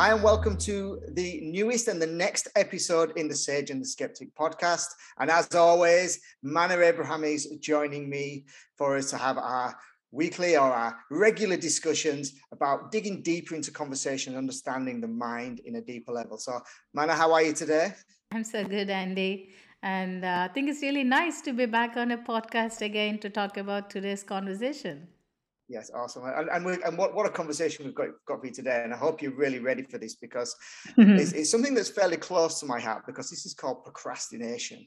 Hi, and welcome to the newest and the next episode in the Sage and the Skeptic podcast. And as always, Manna Abraham is joining me for us to have our weekly or our regular discussions about digging deeper into conversation and understanding the mind in a deeper level. So, Manna, how are you today? I'm so good, Andy. And uh, I think it's really nice to be back on a podcast again to talk about today's conversation. Yes, awesome. And, and, we, and what, what a conversation we've got, got for you today. And I hope you're really ready for this because mm-hmm. it's, it's, something that's fairly close to my heart because this is called procrastination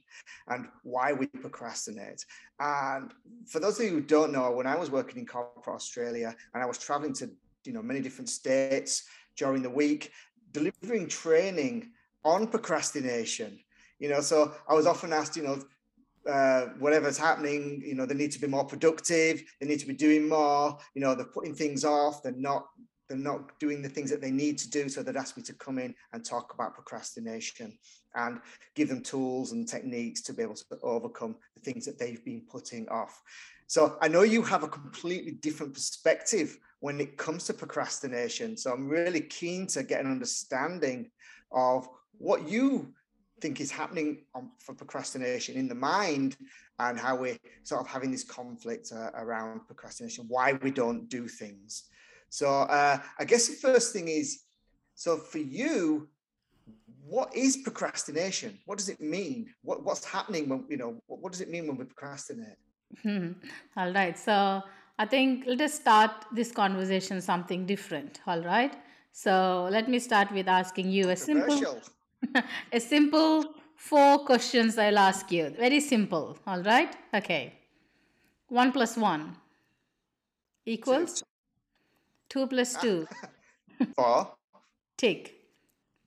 and why we procrastinate. And for those of you who don't know, when I was working in corporate Australia and I was traveling to you know many different states during the week, delivering training on procrastination, you know, so I was often asked, you know, uh, whatever's happening, you know, they need to be more productive. They need to be doing more. You know, they're putting things off. They're not. They're not doing the things that they need to do. So they'd ask me to come in and talk about procrastination and give them tools and techniques to be able to overcome the things that they've been putting off. So I know you have a completely different perspective when it comes to procrastination. So I'm really keen to get an understanding of what you think is happening on, for procrastination in the mind and how we're sort of having this conflict uh, around procrastination, why we don't do things. So uh, I guess the first thing is, so for you, what is procrastination? What does it mean? What, what's happening when, you know, what, what does it mean when we procrastinate? Hmm. All right. So I think let us start this conversation something different. All right. So let me start with asking you a simple a simple four questions I'll ask you. Very simple. All right? Okay. 1 plus 1 equals 2 plus ah. 2. 4. Tick.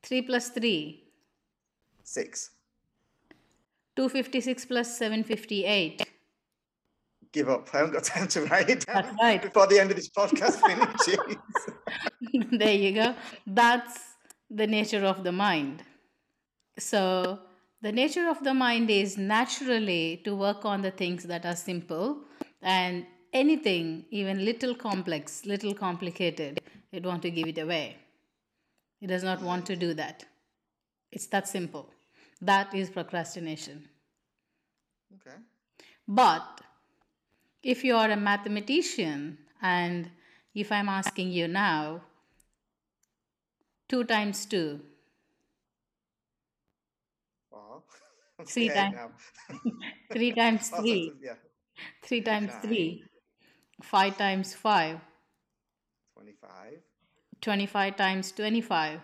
3 plus 3. 6. 256 plus 758. Give up. I haven't got time to write it down That's right. before the end of this podcast finishes. there you go. That's the nature of the mind. So, the nature of the mind is naturally to work on the things that are simple and anything, even little complex, little complicated, it want to give it away. It does not want to do that. It's that simple. That is procrastination. Okay. But if you are a mathematician and if I'm asking you now, 2 times 2, Three times. three times three. yeah. Three times Nine. three. Five times five. Twenty-five. Twenty-five times twenty-five.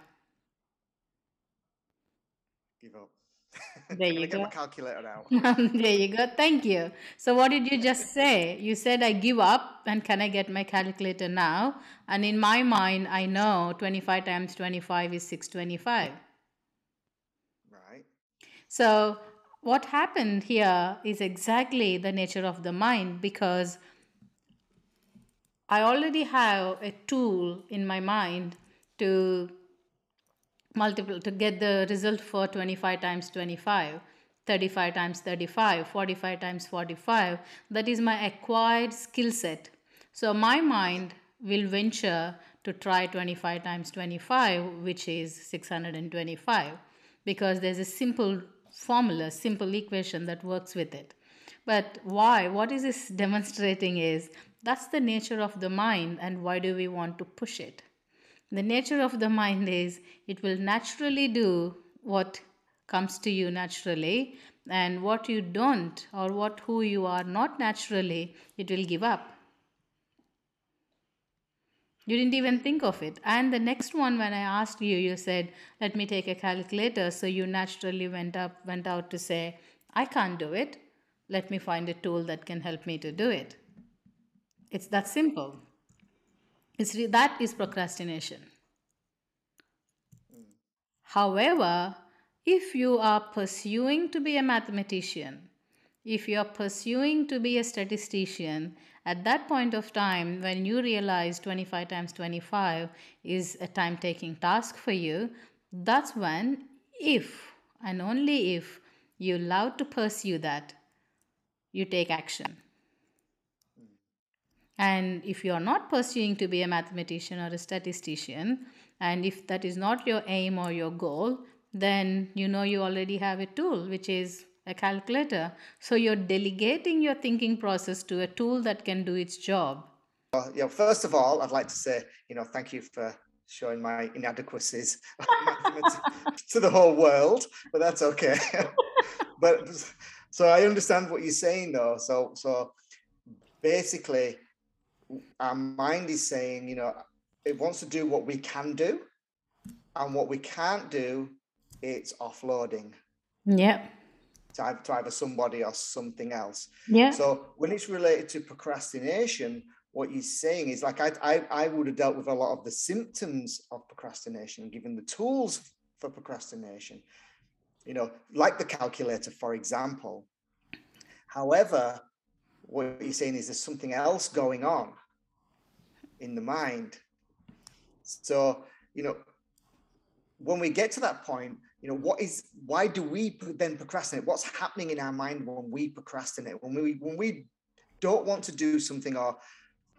Give up. There you go. Get my calculator out. there you go. Thank you. So, what did you just say? You said, I give up, and can I get my calculator now? And in my mind, I know 25 times 25 is 625. So, what happened here is exactly the nature of the mind because I already have a tool in my mind to multiple to get the result for 25 times 25 35 times 35 45 times 45 that is my acquired skill set. So my mind will venture to try 25 times 25 which is 625 because there's a simple formula, simple equation that works with it. But why? What is this demonstrating is that's the nature of the mind, and why do we want to push it? The nature of the mind is it will naturally do what comes to you naturally, and what you don't, or what who you are not naturally, it will give up. You didn't even think of it. And the next one, when I asked you, you said, "Let me take a calculator." So you naturally went up, went out to say, "I can't do it. Let me find a tool that can help me to do it." It's that simple. It's re- that is procrastination. However, if you are pursuing to be a mathematician, if you are pursuing to be a statistician, at that point of time, when you realize 25 times 25 is a time taking task for you, that's when, if and only if you allow to pursue that, you take action. And if you are not pursuing to be a mathematician or a statistician, and if that is not your aim or your goal, then you know you already have a tool, which is a calculator. So you're delegating your thinking process to a tool that can do its job. Well, you know, first of all, I'd like to say, you know, thank you for showing my inadequacies to the whole world, but that's okay. but so I understand what you're saying though. So so basically our mind is saying, you know, it wants to do what we can do, and what we can't do, it's offloading. Yeah. To, to either somebody or something else. Yeah. So when it's related to procrastination, what you're saying is like I, I I would have dealt with a lot of the symptoms of procrastination, given the tools for procrastination. You know, like the calculator, for example. However, what you're saying is there's something else going on in the mind. So, you know, when we get to that point, you know, what is why do we then procrastinate? What's happening in our mind when we procrastinate? When we when we don't want to do something or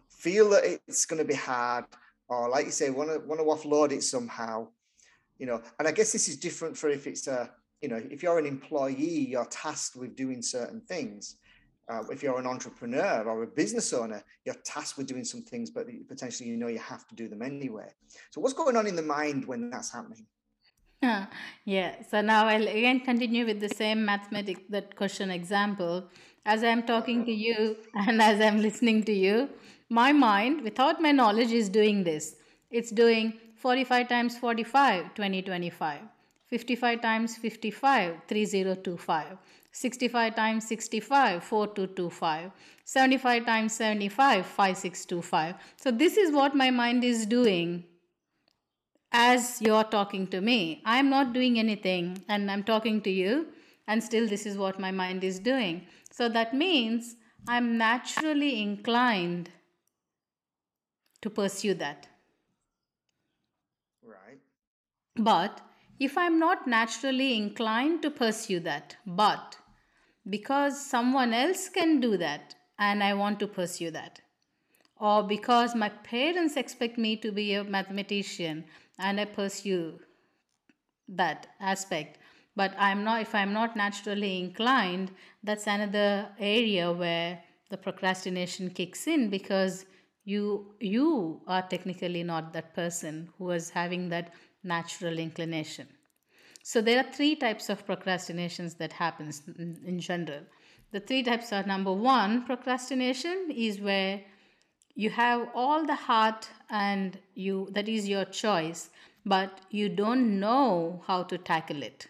feel that it's going to be hard, or like you say, want to want to offload it somehow, you know. And I guess this is different for if it's a, you know, if you're an employee, you're tasked with doing certain things uh, if you're an entrepreneur or a business owner, you're tasked with doing some things, but potentially you know you have to do them anyway. So, what's going on in the mind when that's happening? Yeah. So now I'll again continue with the same mathematics that question example. As I'm talking to you and as I'm listening to you, my mind, without my knowledge, is doing this. It's doing 45 times 45, 2025. 55 times 55, 3025. 65 times 65 4225 75 times 75 5625 so this is what my mind is doing as you're talking to me. I'm not doing anything and i'm talking to you and still this is what my mind is doing. So that means i'm naturally inclined to pursue that. Right. But if i'm not naturally inclined to pursue that but because someone else can do that and I want to pursue that. Or because my parents expect me to be a mathematician and I pursue that aspect. But I'm not if I'm not naturally inclined, that's another area where the procrastination kicks in because you you are technically not that person who is having that natural inclination. So there are three types of procrastinations that happens in, general. The three types are number one, procrastination is where you have all the heart and you that is your choice, but you don't know how to tackle it.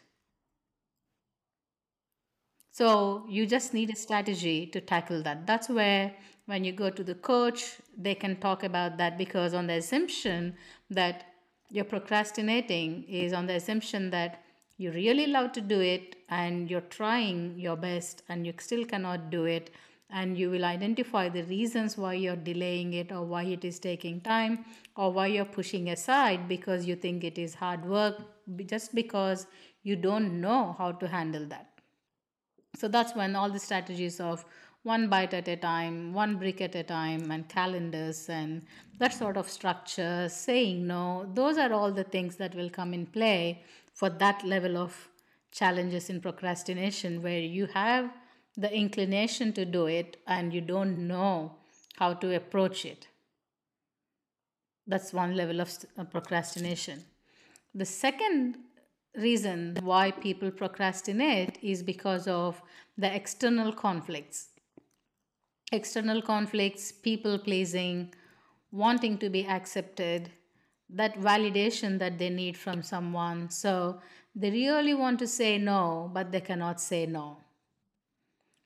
So you just need a strategy to tackle that. That's where when you go to the coach, they can talk about that because on the assumption that you're procrastinating is on the assumption that you really love to do it and you're trying your best and you still cannot do it and you will identify the reasons why you're delaying it or why it is taking time or why you're pushing aside because you think it is hard work just because you don't know how to handle that. So that's when all the strategies of one bite at a time, one brick at a time, and calendars and that sort of structure, saying no, those are all the things that will come in play for that level of challenges in procrastination where you have the inclination to do it and you don't know how to approach it. That's one level of uh, procrastination. The second reason why people procrastinate is because of the external conflicts. External conflicts, people pleasing, wanting to be accepted, that validation that they need from someone. So they really want to say no, but they cannot say no.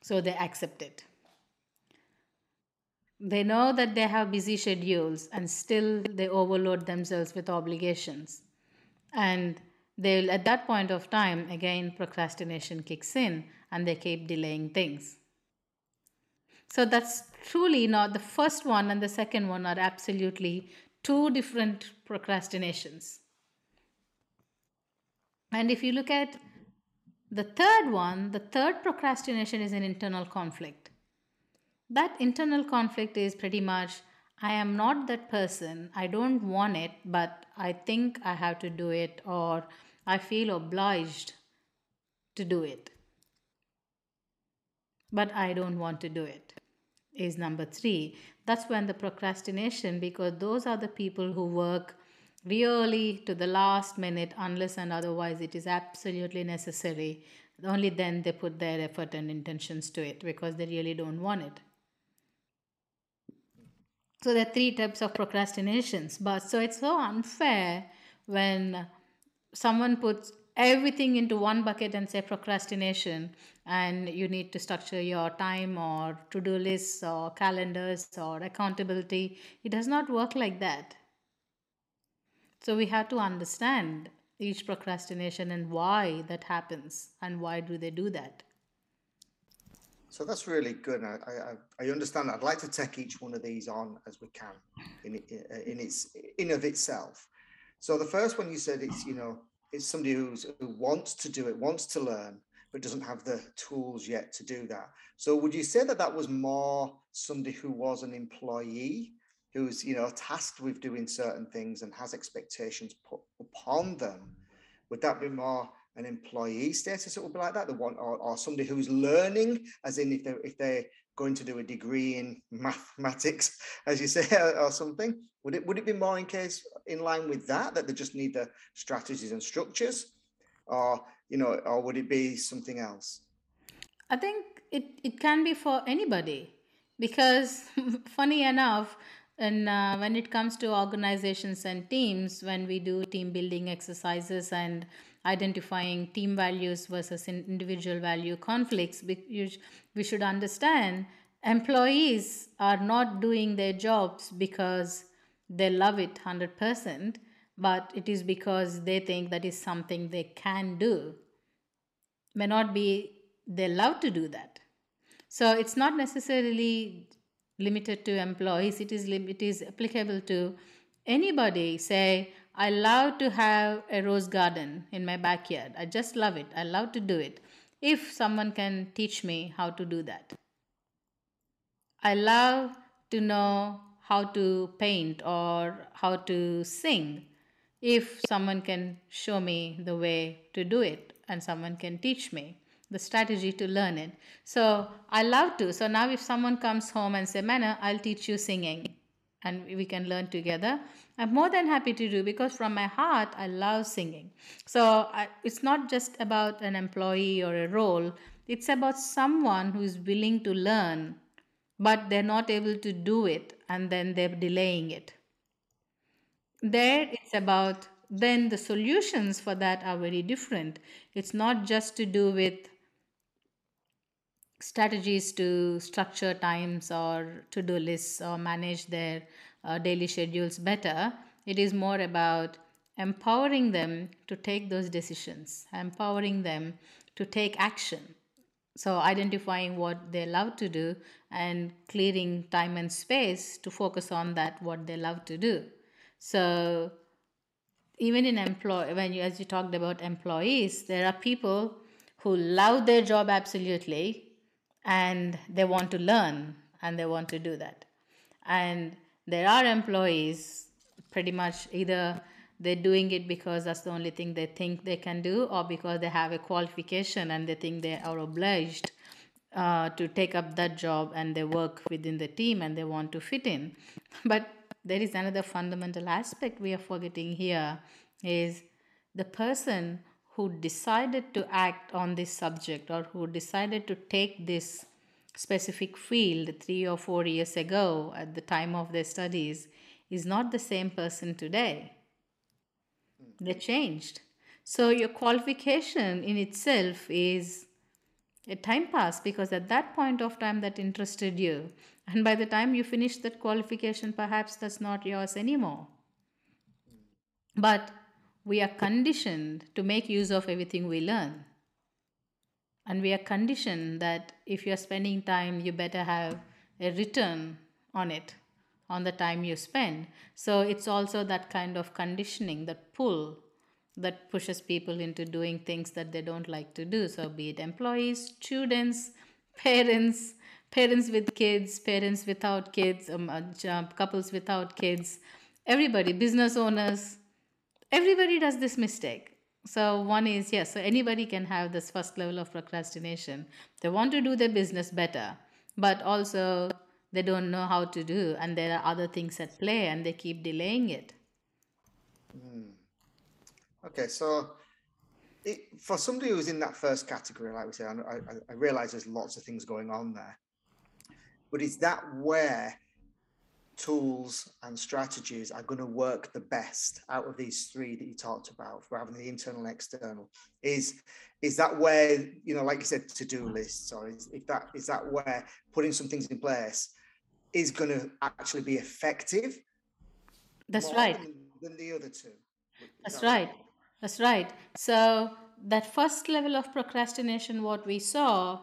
So they accept it. They know that they have busy schedules and still they overload themselves with obligations. And they'll, at that point of time, again, procrastination kicks in and they keep delaying things. So that's truly not the first one and the second one are absolutely two different procrastinations. And if you look at the third one, the third procrastination is an internal conflict. that internal conflict is pretty much I am not that person. I don't want it, but I think I have to do it, or I feel obliged to do it. But I don't want to do it, is number three. That's when the procrastination, because those are the people who work really to the last minute, unless and otherwise it is absolutely necessary. Only then they put their effort and intentions to it because they really don't want it. So there are three types of procrastinations. But so it's so unfair when someone puts everything into one bucket and say procrastination and you need to structure your time or to-do lists or calendars or accountability it does not work like that so we have to understand each procrastination and why that happens and why do they do that so that's really good. I, I, I understand. I'd like to take each one of these on as we can in in its in of itself. So the first one you said it's you know it's somebody who's who wants to do it, wants to learn, but doesn't have the tools yet to do that. So would you say that that was more somebody who was an employee who's you know tasked with doing certain things and has expectations put upon them? Would that be more an employee status it will be like that? The one or, or somebody who's learning as in if they're if they're going to do a degree in mathematics as you say or, something? Would it would it be more in case in line with that that they just need the strategies and structures? Or you know or would it be something else? I think it it can be for anybody because funny enough and uh, when it comes to organizations and teams when we do team building exercises and identifying team values versus individual value conflicts, we should understand employees are not doing their jobs because they love it 100%, but it is because they think that is something they can do. May not be they love to do that. So it's not necessarily limited to employees, it is, it is applicable to anybody. Say, I love to have a rose garden in my backyard. I just love it. I love to do it. If someone can teach me how to do that. I love to know how to paint or how to sing. If someone can show me the way to do it and someone can teach me the strategy to learn it. So I love to. So now if someone comes home and say, Manna, I'll teach you singing and we can learn together i'm more than happy to do because from my heart i love singing so I, it's not just about an employee or a role it's about someone who is willing to learn but they're not able to do it and then they're delaying it there it's about then the solutions for that are very different it's not just to do with strategies to structure times or to do lists or manage their uh, daily schedules better. It is more about empowering them to take those decisions, empowering them to take action. So, identifying what they love to do and clearing time and space to focus on that, what they love to do. So, even in employ when you as you talked about employees there are people who love their job absolutely and they want to learn and they want to do that. And there are employees pretty much either they're doing it because that's the only thing they think they can do or because they have a qualification and they think they are obliged uh, to take up that job and they work within the team and they want to fit in but there is another fundamental aspect we are forgetting here is the person who decided to act on this subject or who decided to take this specific field three or four years ago at the time of their studies is not the same person today. They changed. So your qualification in itself is a time pass because at that point of time that interested you and by the time you finish that qualification perhaps that's not yours anymore but we are conditioned to make use of everything we learn. And we are conditioned that if you're spending time, you better have a return on it, on the time you spend. So it's also that kind of conditioning, that pull that pushes people into doing things that they don't like to do. So, be it employees, students, parents, parents with kids parents without kids um, uh, couples without kids everybody business owners everybody does this mistake. So one is yes so anybody can have this first level of procrastination. They want to do their business better but also they don't know how to do and there are other things at play and they keep delaying it. Mm. okay so it, for somebody who's in that first category like we say I, I, I realize there's lots of things going on there but is that where tools and strategies are going to work the best out of these three that you talked about rather than the internal and external. Is is that where you know like you said to-do lists or is if that is that where putting some things in place is going to actually be effective? That's right. than, than, the other two. That's right. That's right. So that first level of procrastination what we saw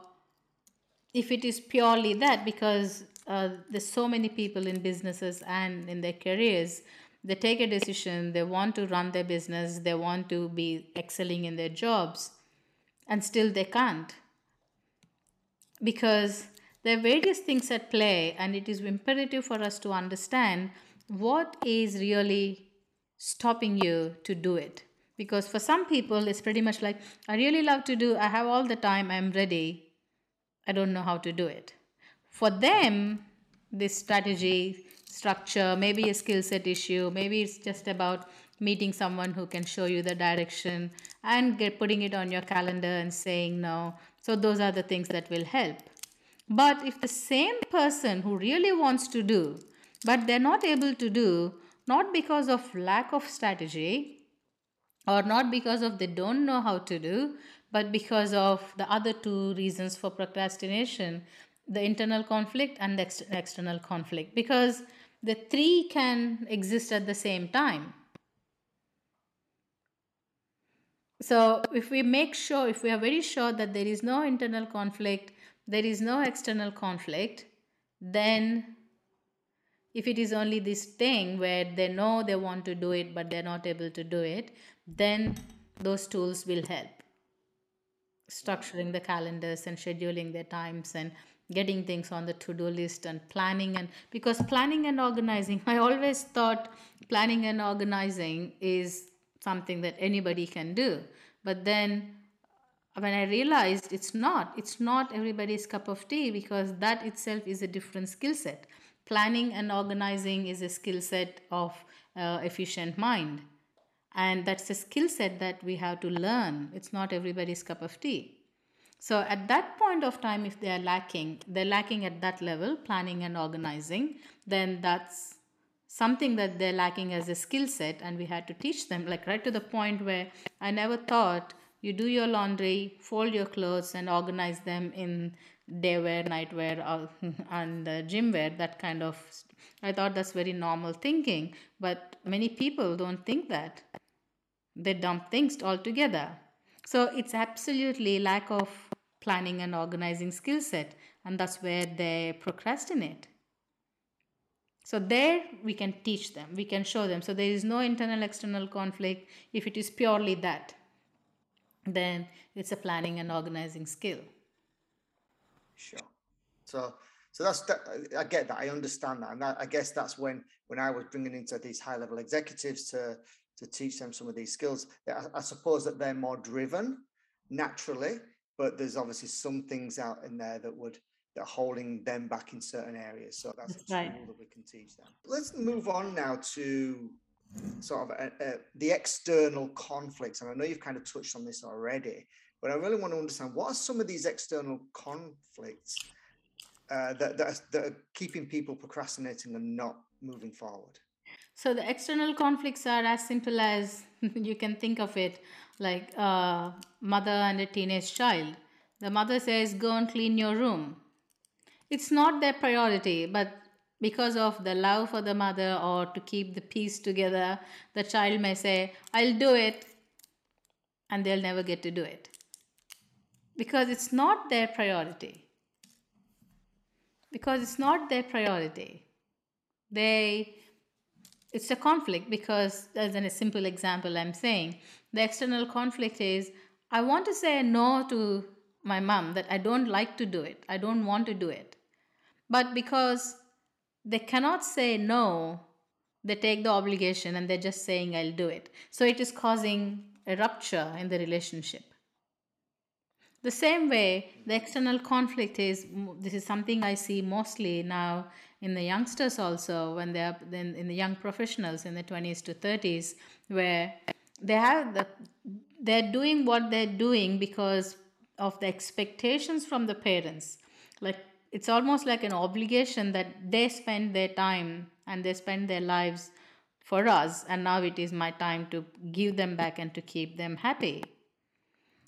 if it is purely that because uh, there's so many people in businesses and in their careers. They take a decision they want to run their business they want to be excelling in their jobs and still they can't. Because there are various things at play and it is imperative for us to understand what is really stopping you to do it. Because for some people it's pretty much like i really love to do i have all the time i'm ready. I don't know how to do it for them, this strategy, structure, maybe a skill set issue, maybe it's just about meeting someone who can show you the direction and get putting it on your calendar and saying no. So those are the things that will help. But if the same person who really wants to do, but they're not able to do, not because of lack of strategy or not because of they don't know how to do, but because of the other two reasons for procrastination, the internal conflict and the ex- external conflict because the three can exist at the same time. So, if we make sure, if we are very sure that there is no internal conflict, there is no external conflict, then if it is only this thing where they know they want to do it but they're not able to do it, then those tools will help. Structuring the calendars and scheduling their times and getting things on the to-do list and planning and because planning and organizing i always thought planning and organizing is something that anybody can do. But then when i realized it's not it's not everybody's cup of tea because that itself is a different skill set. Planning and organizing is a skill set of uh, efficient mind. And that's a skill set that we have to learn. It's not everybody's cup of tea so at that point of time, if they are lacking, they're lacking at that level, planning and organizing, then that's something that they're lacking as a skill set and we had to teach them like right to the point where i never thought you do your laundry fold your clothes and organize them in day wear night wear or, and uh, gym wear that kind of i thought that's very normal thinking but many people don't think that. They dump things altogether. So it's absolutely lack of planning and organizing skill set, and that's where they procrastinate. So there we can teach them, we can show them. So there is no internal external conflict. If it is purely that, then it's a planning and organizing skill. Sure. So so that's that, I get that. I understand that, and that, I guess that's when when I was bringing into these high level executives to to teach them some of these skills. I, I suppose that they're more driven naturally, but there's obviously some things out in there that would that are holding them back in certain areas. So that's, that's a tool right. that we can teach them. Let's move on now to sort of a, a, the external conflicts. And I know you've kind of touched on this already, but I really want to understand what are some of these external conflicts uh, that, that, are, that are keeping people procrastinating and not moving forward? So the external conflicts are as simple as you can think of it like a mother and a teenage child. The mother says, Go and clean your room. It's not their priority, but because of the love for the mother or to keep the peace together, the child may say, I'll do it, and they'll never get to do it. Because it's not their priority. Because it's not their priority. They it's a conflict because as in a simple example i'm saying the external conflict is i want to say no to my mom that i don't like to do it i don't want to do it But because they cannot say no, they take the obligation and they're just saying, I'll do it. So it is causing a rupture in the relationship. The same way, the external conflict is this is something I see mostly now in the youngsters also when they're in, in the young professionals in the 20s to 30s, where they have the they're doing what they're doing because of the expectations from the parents. Like it's almost like an obligation that they spend their time and they spend their lives for us, and now it is my time to give them back and to keep them happy.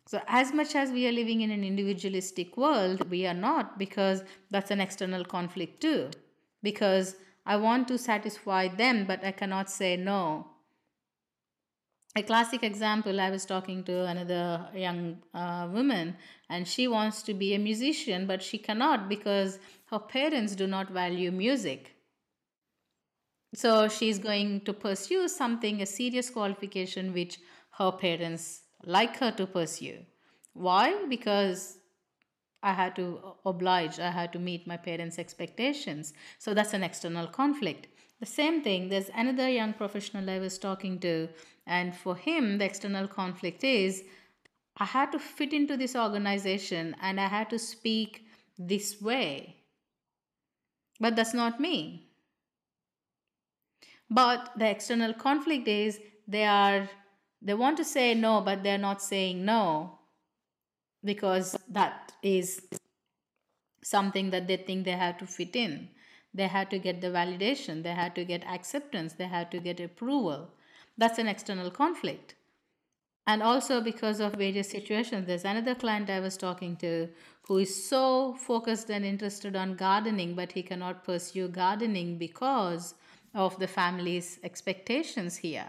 So, as much as we are living in an individualistic world, we are not because that's an external conflict too. Because I want to satisfy them, but I cannot say no. A classic example I was talking to another young uh, woman, and she wants to be a musician, but she cannot because her parents do not value music. So, she's going to pursue something, a serious qualification, which her parents like her to pursue. Why? Because I had to oblige, I had to meet my parents' expectations. So that's an external conflict. The same thing, there's another young professional I was talking to, and for him, the external conflict is I had to fit into this organization and I had to speak this way. But that's not me. But the external conflict is they are they want to say no, but they're not saying no because that is something that they think they have to fit in. They had to get the validation, they had to get acceptance, they had to get approval. That's an external conflict. And also because of various situations, there's another client I was talking to who is so focused and interested on gardening, but he cannot pursue gardening because of the family's expectations here.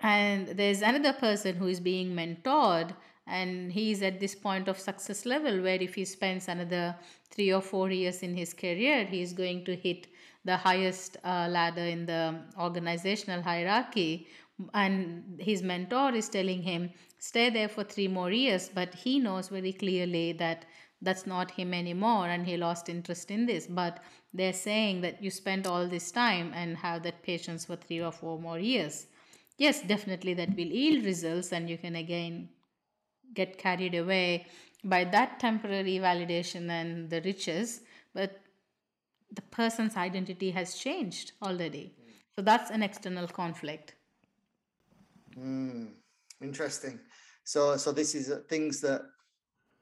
And there's another person who is being mentored, and he's at this point of success level where if he spends another three or four years in his career, he's going to hit the highest uh, ladder in the organizational hierarchy. And his mentor is telling him, stay there for three more years, but he knows very clearly that that's not him anymore and he lost interest in this but they're saying that you spent all this time and have that patience for three or four more years yes, definitely that will yield results, and you can again get carried away by that temporary validation and the riches, but the person's identity has changed already. So that's an external conflict. Mm, interesting. So, so this is uh, things that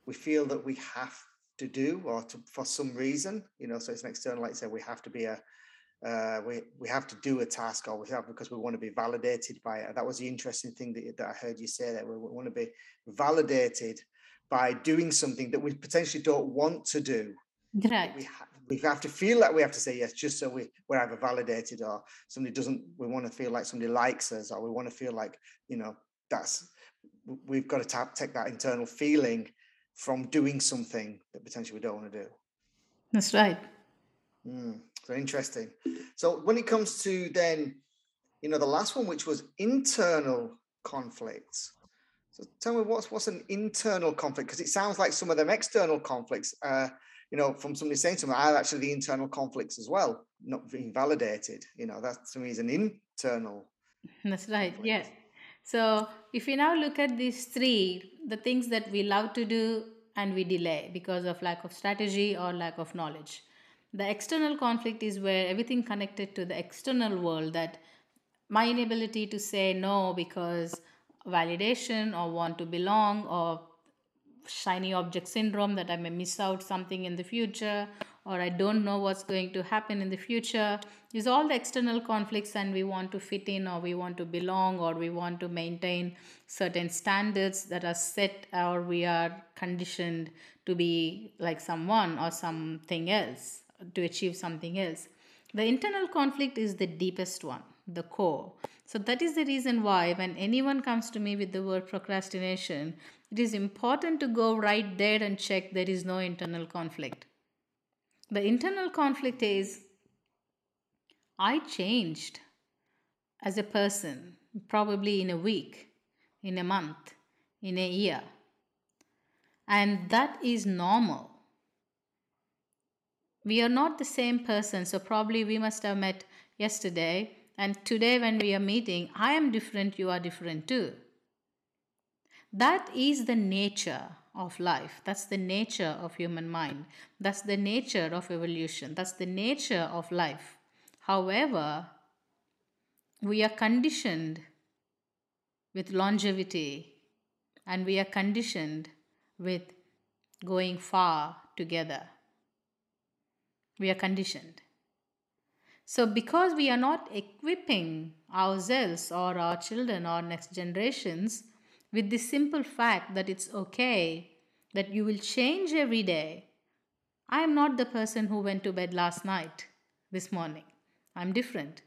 we feel that we have to do, or to, for some reason, you know. So it's an external, like I said, we have to be a uh, we we have to do a task or we have because we want to be validated by it. That was the interesting thing that, that I heard you say that we, want to be validated by doing something that we potentially don't want to do. Right. We, ha- we have to feel that we have to say yes just so we, we're either validated or somebody doesn't we want to feel like somebody likes us or we want to feel like you know that's we've got to tap, take that internal feeling from doing something that potentially we don't want to do that's right mm. So interesting. So when it comes to then, you know, the last one, which was internal conflicts. So tell me what's what's an internal conflict? Because it sounds like some of them external conflicts, uh, you know, from somebody saying me, are actually the internal conflicts as well, not being validated. You know, that to me is an internal. That's right. Conflict. Yes. So if we now look at these three, the things that we love to do and we delay because of lack of strategy or lack of knowledge. The external conflict is where everything connected to the external world that my inability to say no because validation or want to belong or shiny object syndrome that I may miss out something in the future or I don't know what's going to happen in the future is all the external conflicts and we want to fit in or we want to belong or we want to maintain certain standards that are set or we are conditioned to be like someone or something else to achieve something else. The internal conflict is the deepest one, the core. So, that is the reason why, when anyone comes to me with the word procrastination, it is important to go right there and check there is no internal conflict. The internal conflict is I changed as a person, probably in a week, in a month, in a year. And that is normal. We are not the same person. So probably we must have met yesterday. And today, when we are meeting, I am different, you are different too. That is the nature of life. That's the nature of human mind. That's the nature of evolution. That's the nature of life. However, we are conditioned with longevity and we are conditioned with going far together. We are conditioned. So, because we are not equipping ourselves or our children or next generations with the simple fact that it's okay, that you will change every day. I am not the person who went to bed last night, this morning. I'm different.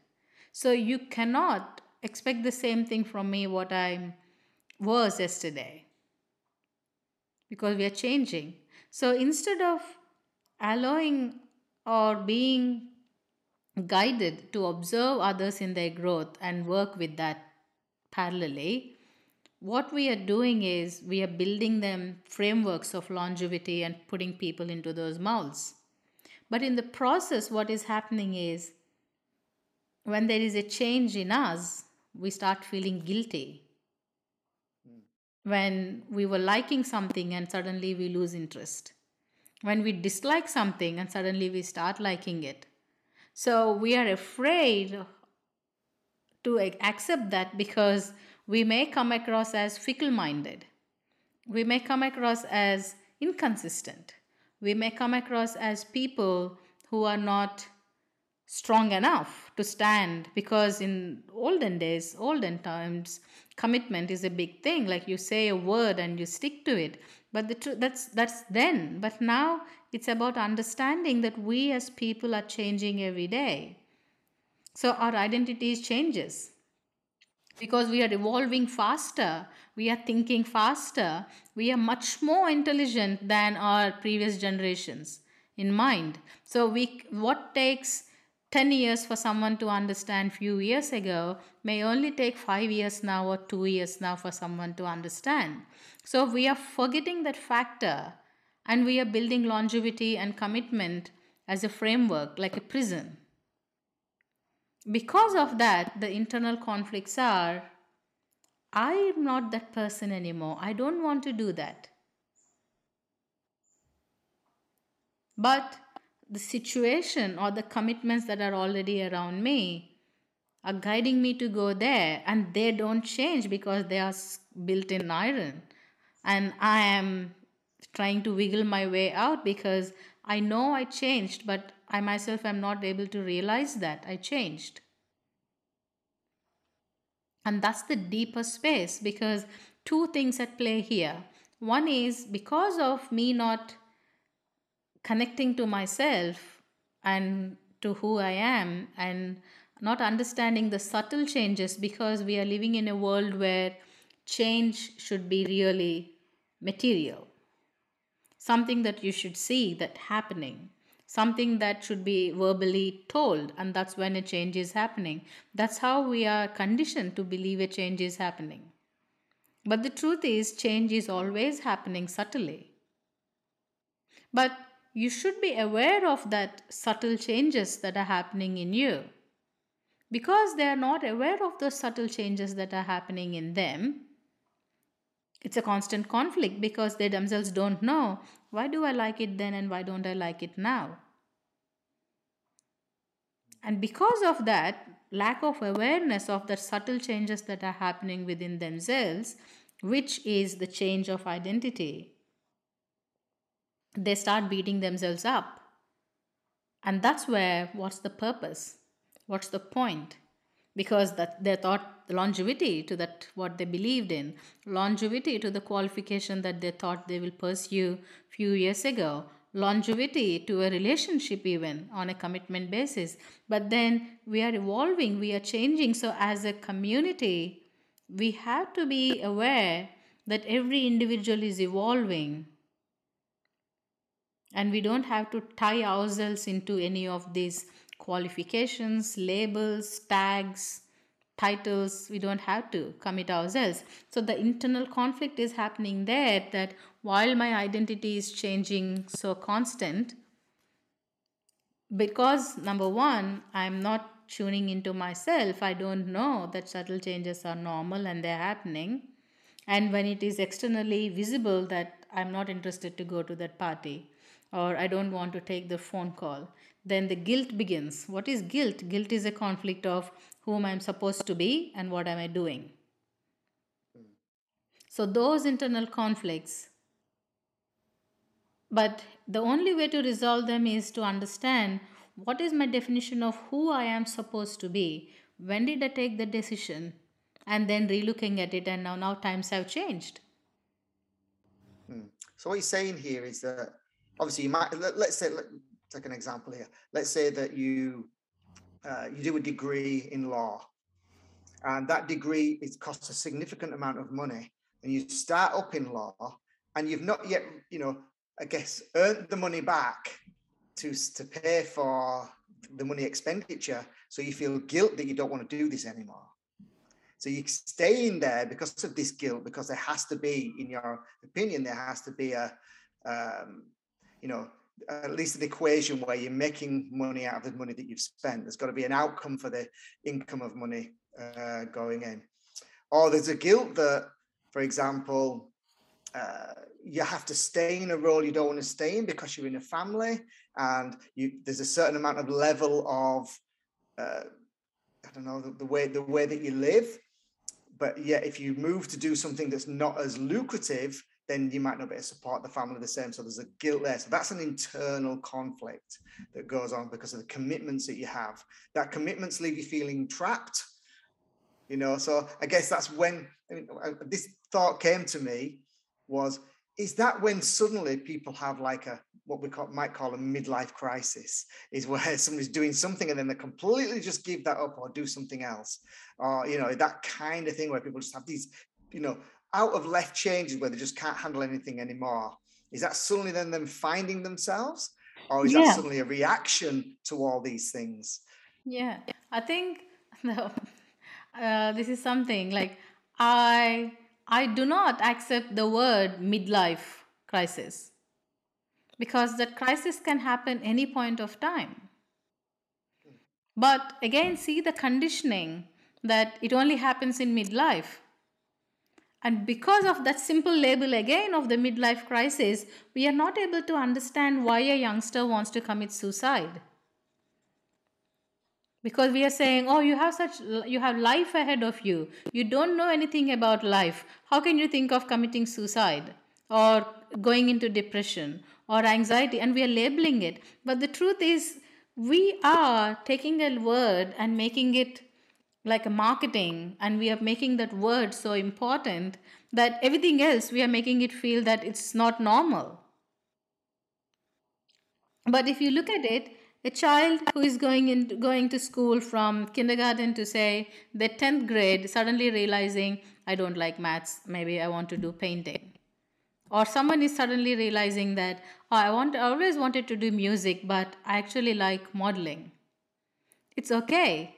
So you cannot expect the same thing from me what I was yesterday because we are changing. So instead of allowing or being guided to observe others in their growth and work with that parallelly, what we are doing is we are building them frameworks of longevity and putting people into those molds. But in the process, what is happening is when there is a change in us, we start feeling guilty. Hmm. When we were liking something and suddenly we lose interest. When we dislike something and suddenly we start liking it. So we are afraid to accept that because we may come across as fickle minded. We may come across as inconsistent. We may come across as people who are not strong enough to stand because in olden days, olden times, commitment is a big thing. Like you say a word and you stick to it. But the tr- that's that's then. But now it's about understanding that we as people are changing every day. So our identities changes because we are evolving faster we are thinking faster we are much more intelligent than our previous generations in mind so we what takes 10 years for someone to understand few years ago may only take 5 years now or 2 years now for someone to understand so we are forgetting that factor and we are building longevity and commitment as a framework like a prison because of that, the internal conflicts are I am not that person anymore. I don't want to do that. But the situation or the commitments that are already around me are guiding me to go there, and they don't change because they are built in iron. And I am trying to wiggle my way out because I know I changed, but I myself am not able to realize that I changed. And that's the deeper space because two things at play here. One is because of me not connecting to myself and to who I am and not understanding the subtle changes because we are living in a world where change should be really material. Something that you should see that happening. Something that should be verbally told and that's when a change is happening. That's how we are conditioned to believe a change is happening. But the truth is change is always happening subtly. But you should be aware of that subtle changes that are happening in you because they are not aware of the subtle changes that are happening in them it's a constant conflict because they themselves don't know why do I like it then and why don't I like it now? And because of that, lack of awareness of the subtle changes that are happening within themselves, which is the change of identity, they start beating themselves up. And that's where what's the purpose? What's the point? Because that they thought longevity to that what they believed in longevity to the qualification that they thought they will pursue few years ago longevity to a relationship even on a commitment basis but then we are evolving we are changing so as a community we have to be aware that every individual is evolving and we don't have to tie ourselves into any of these qualifications labels tags titles. We don't have to commit ourselves. So the internal conflict is happening there that while my identity is changing so constant because number one, I'm not tuning into myself, I don't know that subtle changes are normal and they're happening. And when it is externally visible that I'm not interested to go to that party or I don't want to take the phone call, then the guilt begins. What is guilt? Guilt is a conflict of whom I'm supposed to be and what am I doing. So, those internal conflicts, but the only way to resolve them is to understand what is my definition of who I am supposed to be. When did I take the decision? And then relooking at it, and now, now times have changed. Hmm. So, what you're saying here is that obviously you might, let, us say, let, take an example here. Let's say that you uh, you do a degree in law, and that degree it costs a significant amount of money, and you start up in law, and you've not yet, you know, I guess, earned the money back to to pay for the money expenditure, so you feel guilt that you don't want to do this anymore. So you stay in there because of this guilt, because there has to be, in your opinion, there has to be a, um, you know, at least an equation where you're making money out of the money that you've spent. There's got to be an outcome for the income of money uh, going in. Or there's a guilt that, for example, uh, you have to stay in a role you don't want to stay in because you're in a family and you, there's a certain amount of level of uh, I don't know the, the, way the way that you live. But yet, if you move to do something that's not as lucrative, then you might not be able to support the family the same. So there's a guilt there. So that's an internal conflict that goes on because of the commitments that you have. That commitments leave you feeling trapped. You know, so I guess that's when I mean, uh, this thought came to me was is that when suddenly people have like a what we call, might call a midlife crisis is where somebody's doing something and then they completely just give that up or do something else or you know that kind of thing where people just have these you know out of left changes where they just can't handle anything anymore. Is that suddenly then them finding themselves? Or is yeah. that suddenly a reaction to all these things? Yeah i think no, uh, this is something like i i do not accept the word midlife crisis. Because that crisis can happen any point of time. But again see the conditioning that it only happens in midlife and because of that simple label again of the midlife crisis, we are not able to understand why a youngster wants to commit suicide. Because we are saying, oh, you have such, you have life ahead of you. You don't know anything about life. How can you think of committing suicide or going into depression or anxiety? And we are labeling it. But the truth is, we are taking a word and making it like a marketing and we are making that word so important that everything else we are making it feel that it's not normal. But if you look at it a child who is going in going to school from kindergarten to say the 10th grade suddenly realizing i don't like maths. Maybe i want to do painting. Or someone is suddenly realizing that oh, i want I always wanted to do music but i actually like modeling. It's okay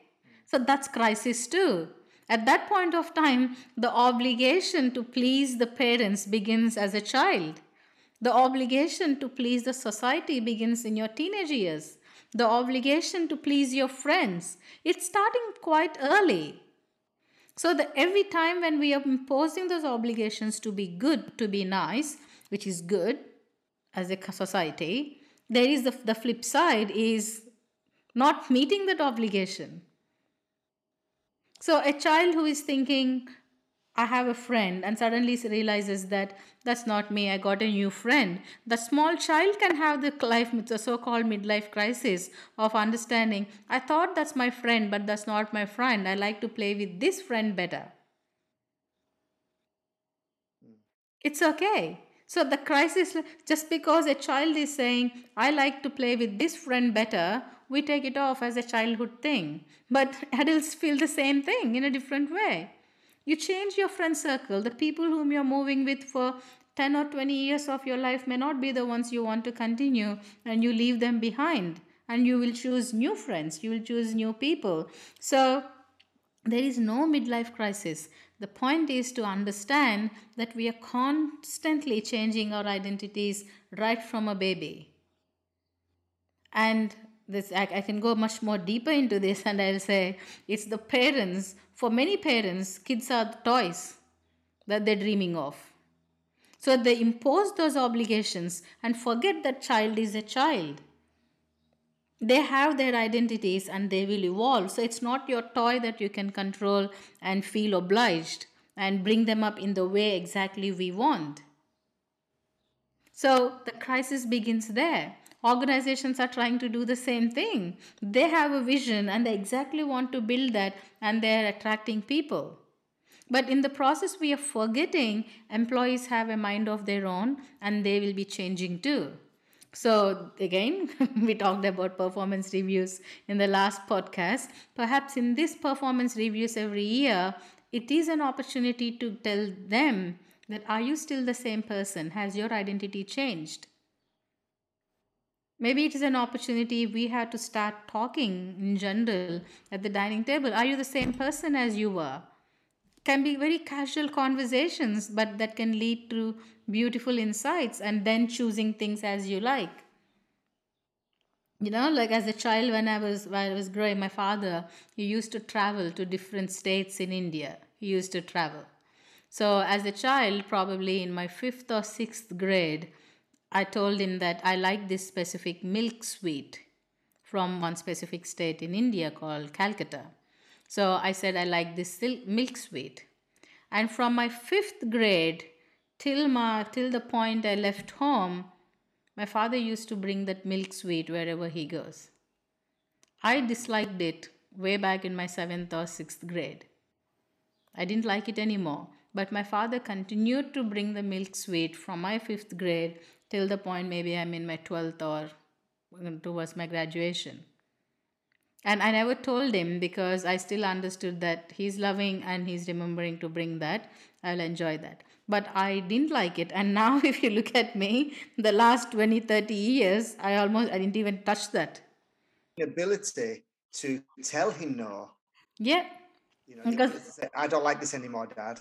so that's crisis too. At that point of time, the obligation to please the parents begins as a child. The obligation to please the society begins in your teenage years. The obligation to please your friends. It's starting quite early. So that every time when we are imposing those obligations to be good, to be nice, which is good as a society, there is the, the flip side is not meeting that obligation. So, a child who is thinking, I have a friend, and suddenly realizes that that's not me, I got a new friend. The small child can have the life, the so called midlife crisis of understanding, I thought that's my friend, but that's not my friend. I like to play with this friend better. Hmm. It's okay. So the crisis, just because a child is saying, I like to play with this friend better, we take it off as a childhood thing. But adults feel the same thing in a different way. You change your friend circle. The people whom you're moving with for 10 or 20 years of your life may not be the ones you want to continue, and you leave them behind. And you will choose new friends, you will choose new people. So, there is no midlife crisis. The point is to understand that we are constantly changing our identities right from a baby. And this I, I can go much more deeper into this and I'll say it's the parents. For many parents, kids are toys that they're dreaming of. So they impose those obligations and forget that child is a child. They have their identities and they will evolve. So it's not your toy that you can control and feel obliged and bring them up in the way exactly we want. So the crisis begins there. Organizations are trying to do the same thing. They have a vision and they exactly want to build that and they're attracting people. But in the process, we are forgetting employees have a mind of their own and they will be changing too. So, again, we talked about performance reviews in the last podcast. Perhaps in this performance reviews every year, it is an opportunity to tell them that are you still the same person? Has your identity changed? Maybe it is an opportunity we had to start talking in general at the dining table. Are you the same person as you were? Can be very casual conversations, but that can lead to beautiful insights and then choosing things as you like. You know, like as a child, when I was when I was growing, my father he used to travel to different states in India. He used to travel so, as a child, probably in my fifth or sixth grade, I told him that I like this specific milk sweet from one specific state in India called Calcutta. So, I said I like this milk sweet. And from my fifth grade till, my, till the point I left home, my father used to bring that milk sweet wherever he goes. I disliked it way back in my seventh or sixth grade. I didn't like it anymore. But my father continued to bring the milk sweet from my fifth grade till the point maybe I'm in my 12th or uh, towards my graduation. And I never told him because I still understood that he's loving and he's remembering to bring that. I'll enjoy that. But I didn't like it. And now, if you look at me, the last 20, 30 years, I almost, I didn't even touch that. Ability to tell him no. Yeah. You know, because, I don't like this anymore, Dad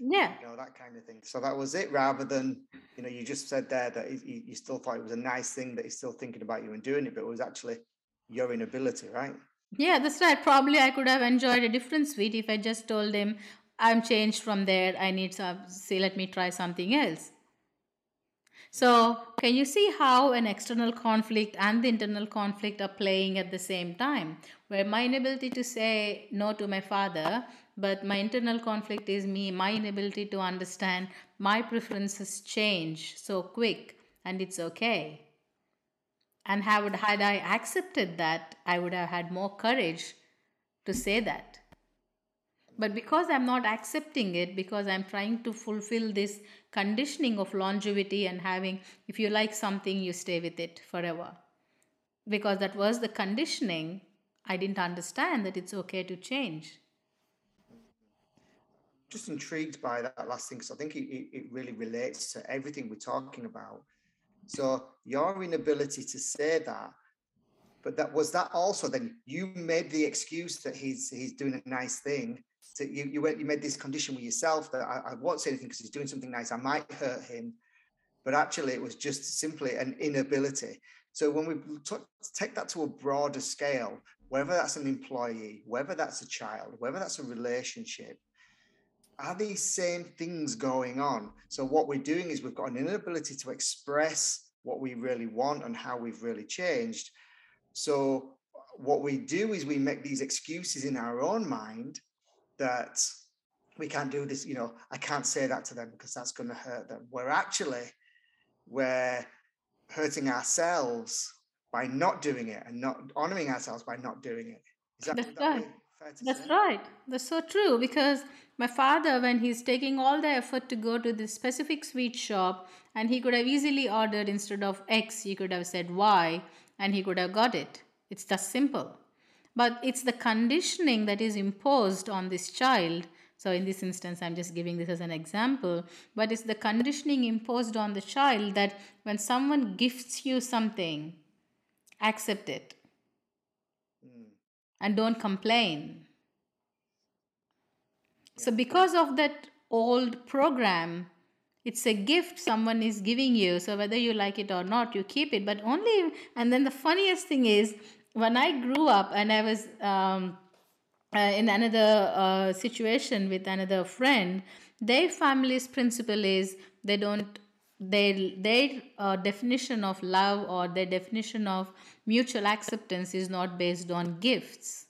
yeah. You know that kind of thing. So that was it rather than you know you just said there that you, you still thought it was a nice thing that he's still thinking about you and doing it but it was actually your inability right? Yeah that's right probably i could have enjoyed a different sweet if i just told him i'm changed from there. I need some say let me try something else so can you see how an external conflict and the internal conflict are playing at the same time? Where my inability to say no to my father but my internal conflict is me my inability to understand my preferences change so quick and it's okay. And had, i accepted that i would have had more courage to say that but because i'm not accepting it because i'm trying to fulfill this conditioning of longevity and having if you like something you stay with it forever because that was the conditioning i didn't understand that it's okay to change just intrigued by that last thing because I think it, it really relates to everything we're talking about. So your inability to say that, but that was that also then you made the excuse that he's he's doing a nice thing. So you you went you made this condition with yourself that I, I won't say anything because he's doing something nice. I might hurt him, but actually it was just simply an inability. So when we t- take that to a broader scale, whether that's an employee, whether that's a child, whether that's a relationship, are these same things going on? So what we're doing is we've got an inability to express what we really want and how we've really changed. So what we do is we make these excuses in our own mind that we can't do this, you know, I can't say that to them because that's going to hurt them. We're actually we're hurting ourselves by not doing it and not honoring ourselves by not doing it. Is that, That's right. That's say? right. That's so true because my father, when he's taking all the effort to go to this specific sweet shop, and he could have easily ordered instead of X, he could have said Y, and he could have got it. It's that simple. But it's the conditioning that is imposed on this child. So, in this instance, I'm just giving this as an example, but it's the conditioning imposed on the child that when someone gifts you something, accept it mm. and don't complain so, because of that old program, it's a gift someone is giving you. So, whether you like it or not, you keep it. But only, and then the funniest thing is, when I grew up and I was um, uh, in another uh, situation with another friend, their family's principle is they don't their their uh, definition of love or their definition of mutual acceptance is not based on gifts.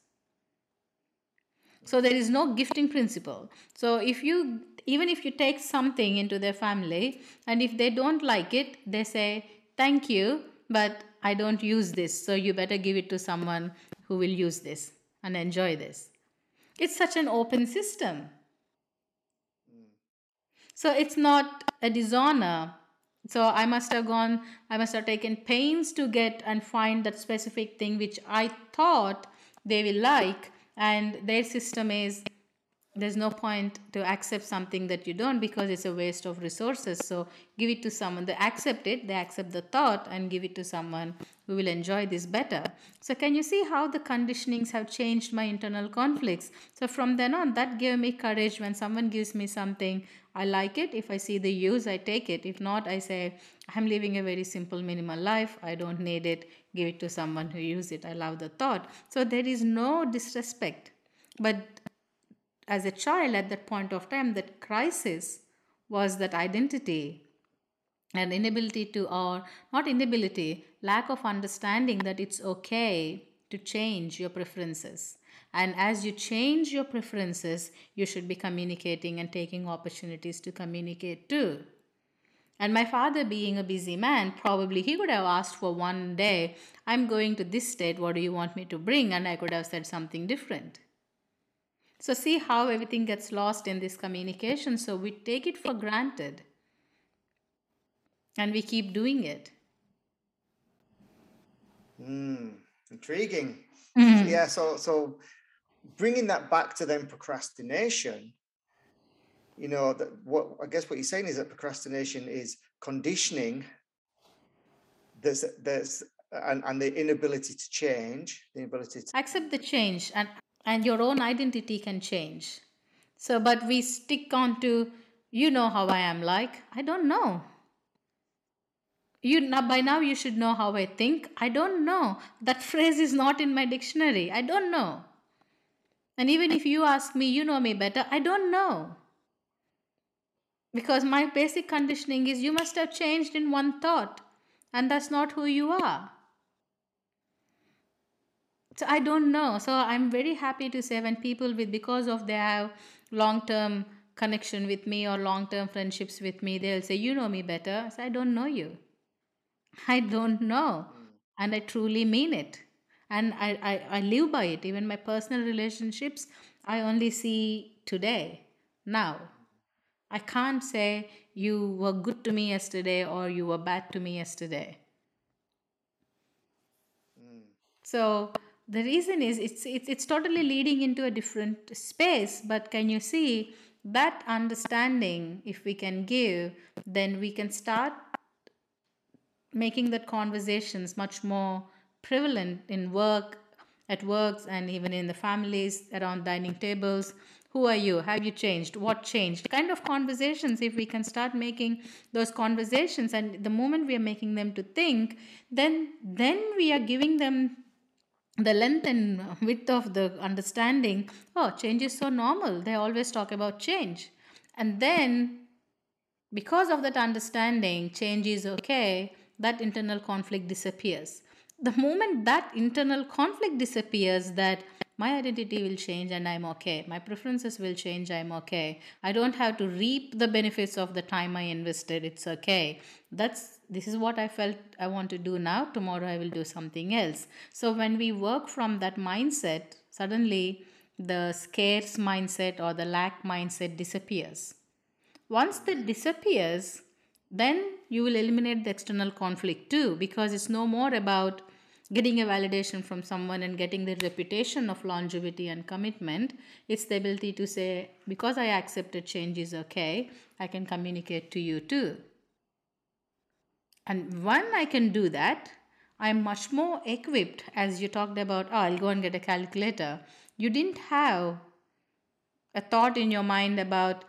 So there is no gifting principle. So if you even if you take something into their family and if they don't like it they say thank you but i don't use this so you better give it to someone who will use this and enjoy this it's such an open system so it's not a dishonor so I must have gone, I must have taken pains to get and find that specific thing which I thought they will like. And their system is there's no point to accept something that you don't because it's a waste of resources. So give it to someone. They accept it, they accept the thought and give it to someone who will enjoy this better. So can you see how the conditionings have changed my internal conflicts? So from then on, that gave me courage when someone gives me something I like it. If I see the use, I take it. If not, I say, I'm living a very simple, minimal life. I don't need it. Give it to someone who use it. I love the thought. So there is no disrespect. But as a child at that point of time, that crisis was that identity and inability to, or not inability, lack of understanding that it's okay to change your preferences and as you change your preferences, you should be communicating and taking opportunities to communicate too. And my father, being a busy man, probably he could have asked for one day, I'm going to this state, what do you want me to bring? And I could have said something different. So, see how everything gets lost in this communication. So, we take it for granted and we keep doing it. Mm, intriguing. Mm. Yeah, so so bringing that back to then procrastination you know that what i guess what you're saying is that procrastination is conditioning there's there's and, and the inability to change the inability to accept the change and and your own identity can change. So but we stick on to you know how i am like. I don't know. You now by now you should know how i think. I don't know. That phrase is not in my dictionary. I don't know. And even if you ask me, you know me better, I don't know. Because my basic conditioning is you must have changed in one thought, and that's not who you are. So I don't know. So I'm very happy to say when people with because of they have long term connection with me or long term friendships with me, they'll say, You know me better. I say, I don't know you. I don't know. And I truly mean it and I, I, I live by it even my personal relationships i only see today now i can't say you were good to me yesterday or you were bad to me yesterday mm. so the reason is it's, it's it's totally leading into a different space but can you see that understanding if we can give then we can start making that conversations much more prevalent in work, at works, and even in the families around dining tables. Who are you? Have you changed? What changed? Kind of conversations, if we can start making those conversations, and the moment we are making them to think, then then we are giving them the length and width of the understanding. Oh, change is so normal. They always talk about change. And then because of that understanding, change is okay, that internal conflict disappears the moment that internal conflict disappears that my identity will change and i'm okay. My preferences will change i'm okay. I don't have to reap the benefits of the time i invested. It's okay. That's this is what i felt i want to do now. Tomorrow i will do something else. So when we work from that mindset suddenly the scarce mindset or the lack mindset disappears. Once that disappears then you will eliminate the external conflict too because it's no more about getting a validation from someone and getting the reputation of longevity and commitment it's the ability to say because i accepted change is okay i can communicate to you too. And when i can do that i'm much more equipped. As you talked about oh, i'll go and get a calculator. You didn't have a thought in your mind about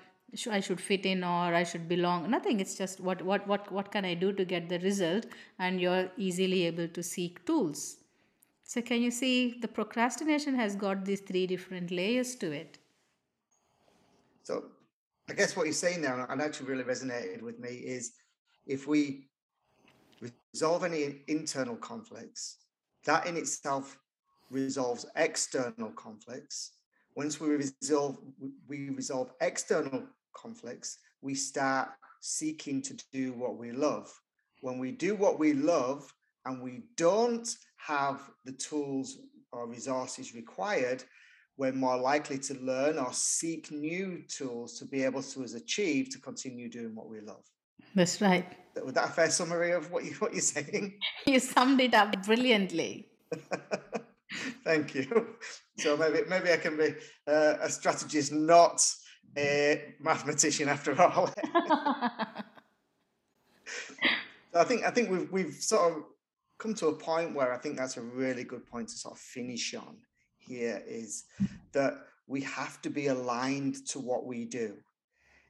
I should fit in or I should belong. Nothing. It's just what what what what can I do to get the result, and you're easily able to seek tools. So, can you see the procrastination has got these three different layers to it? So, I guess what you're saying there, and actually really resonated with me, is if we resolve any internal conflicts, that in itself resolves external conflicts. Once we resolve we resolve external conflicts, we start seeking to do what we love. When we do what we love and we don't have the tools or resources required, we're more likely to learn or seek new tools to be able to achieve to continue doing what we love. That's right. Was that a fair summary of what you what you're saying? You summed it up brilliantly. Thank you. So maybe maybe I can be uh, a strategist, not a mathematician after all. so I think I think we've we've sort of come to a point where I think that's a really good point to sort of finish on. Here is that we have to be aligned to what we do.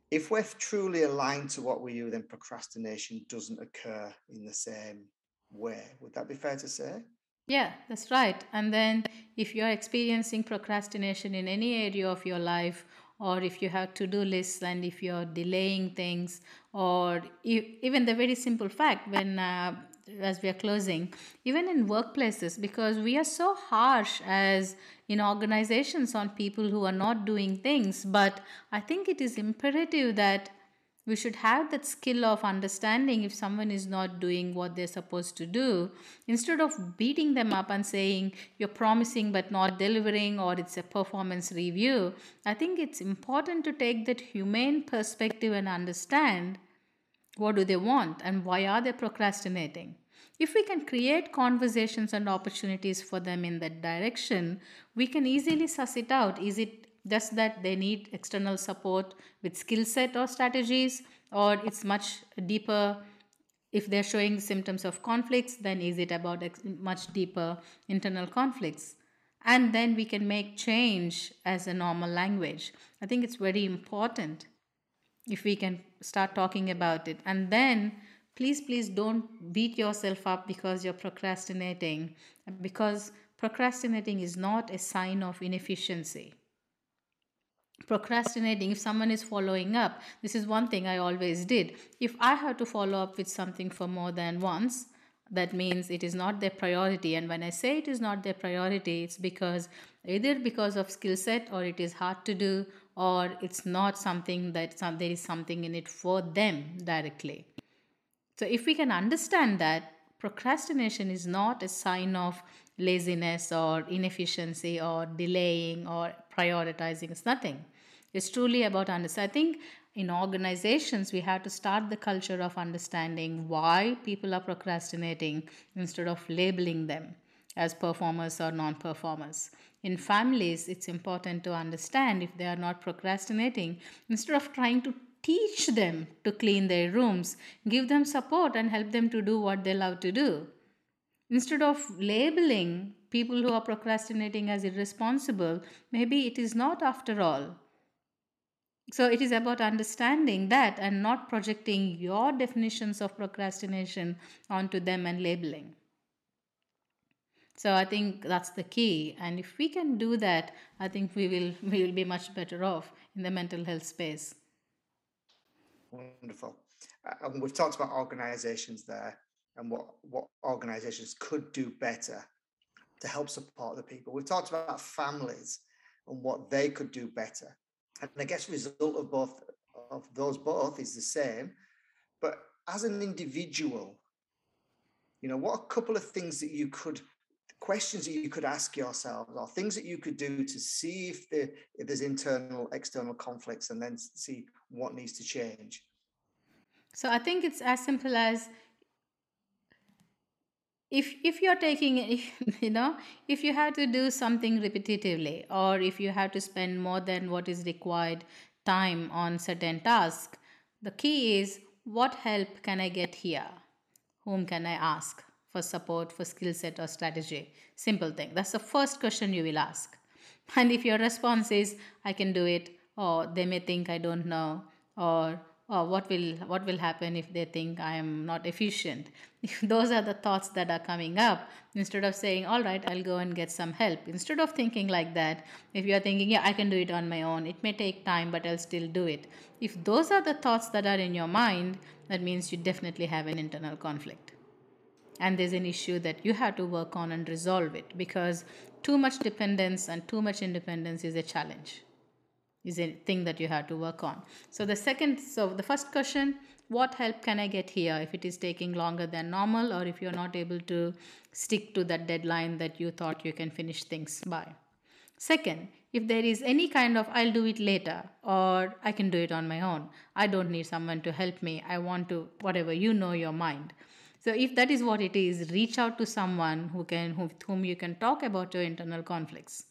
If we're truly aligned to what we do, then procrastination doesn't occur in the same way. Would that be fair to say? Yeah, that's right. And then if you're experiencing procrastination in any area of your life, or if you have to do lists and if you're delaying things, or even the very simple fact when uh, as we are closing, even in workplaces, because we are so harsh as in organizations on people who are not doing things. But I think it is imperative that we should have that skill of understanding if someone is not doing what they're supposed to do instead of beating them up and saying you're promising but not delivering or it's a performance review. I think it's important to take that humane perspective and understand what do they want and why are they procrastinating. If we can create conversations and opportunities for them in that direction we can easily suss it out. Is it just that they need external support with skill set or strategies or it's much deeper. If they're showing symptoms of conflicts then is it about much deeper internal conflicts? And then we can make change as a normal language. I think it's very important if we can start talking about it. And then please please don't beat yourself up because you're procrastinating because procrastinating is not a sign of inefficiency procrastinating if someone is following up this is one thing i always did. If i have to follow up with something for more than once that means it is not their priority. And when i say it is not their priority it's because either because of skill set or it is hard to do or it's not something that some, there is something in it for them directly. So if we can understand that procrastination is not a sign of laziness or inefficiency or delaying or prioritizing it's nothing it's truly about understanding. I think in organizations, we have to start the culture of understanding why people are procrastinating instead of labeling them as performers or non performers. In families, it's important to understand if they are not procrastinating, instead of trying to teach them to clean their rooms, give them support and help them to do what they love to do. Instead of labeling people who are procrastinating as irresponsible, maybe it is not after all so it is about understanding that and not projecting your definitions of procrastination onto them and labeling. So I think that's the key. And if we can do that, I think we will we will be much better off in the mental health space. Wonderful. Uh, and we've talked about organizations there and what, what organizations could do better to help support the people. We've talked about families and what they could do better and I guess result of both of those both is the same. But as an individual, you know, what a couple of things that you could questions that you could ask yourselves or things that you could do to see if, the, if there's internal external conflicts and then see what needs to change so i think it's as simple as if if you're taking you know if you have to do something repetitively or if you have to spend more than what is required time on certain task the key is what help can i get here? Whom can i ask for support for skill set or strategy? Simple thing. That's the first question you will ask. And if your response is i can do it or they may think i don't know or oh, what will what will happen if they think I am not efficient? If those are the thoughts that are coming up, instead of saying, all right, I'll go and get some help, instead of thinking like that, if you are thinking, yeah, I can do it on my own, it may take time, but I'll still do it. If those are the thoughts that are in your mind, that means you definitely have an internal conflict. And there's an issue that you have to work on and resolve it because too much dependence and too much independence is a challenge is a thing that you have to work on. So the second, so the first question, what help can I get here if it is taking longer than normal or if you're not able to stick to that deadline that you thought you can finish things by. Second, if there is any kind of I'll do it later or I can do it on my own, I don't need someone to help me, I want to, whatever, you know your mind. So if that is what it is, reach out to someone who can, with whom you can talk about your internal conflicts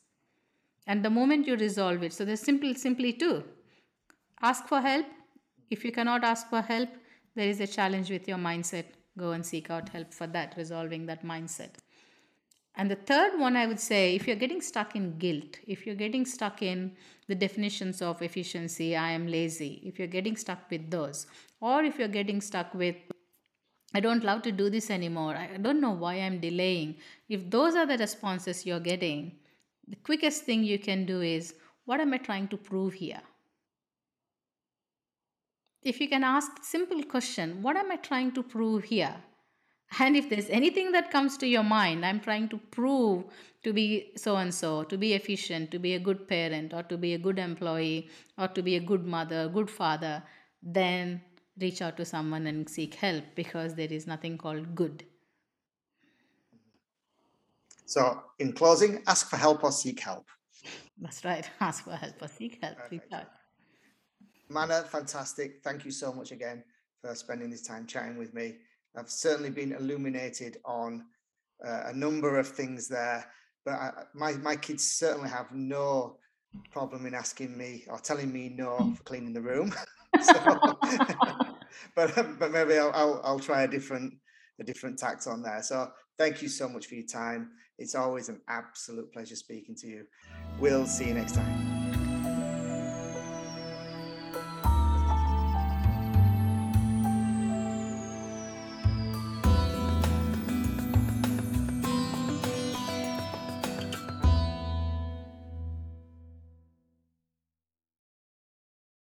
and the moment you resolve it so there's simple simply two ask for help if you cannot ask for help there is a challenge with your mindset go and seek out help for that resolving that mindset and the third one i would say if you're getting stuck in guilt if you're getting stuck in the definitions of efficiency i am lazy if you're getting stuck with those or if you're getting stuck with I don't love to do this anymore. I don't know why I'm delaying. If those are the responses you're getting, the quickest thing you can do is what am I trying to prove here? If you can ask simple question, what am I trying to prove here? And if there's anything that comes to your mind, I'm trying to prove to be so and so, to be efficient, to be a good parent, or to be a good employee, or to be a good mother, good father, then reach out to someone and seek help because there is nothing called good. So, in closing, ask for help or seek help. That's right. Ask for help or seek help. Manna, fantastic. Thank you so much again for spending this time chatting with me. I've certainly been illuminated on uh, a number of things there, but I, my my kids certainly have no problem in asking me or telling me no for cleaning the room. so, but but maybe I'll, I'll, I'll try a different a different tact on there. So thank you so much for your time. It's always an absolute pleasure speaking to you. We'll see you next time.